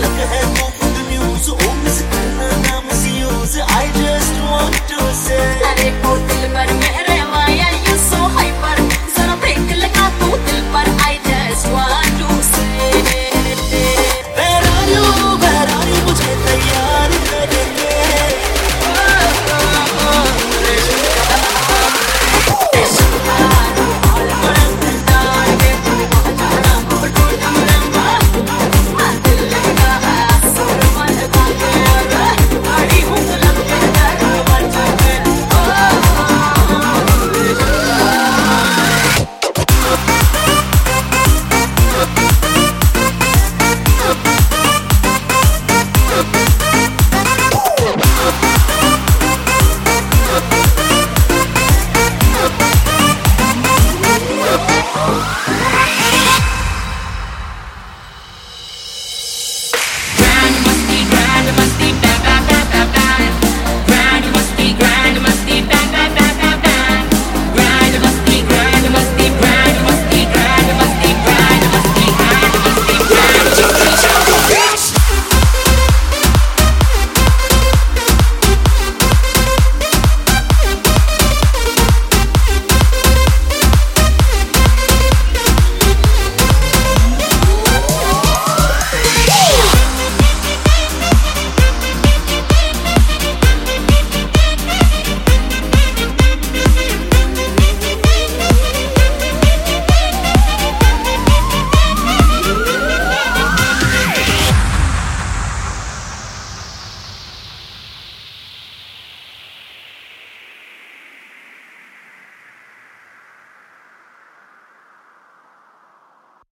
like a head on from the. Oh, music.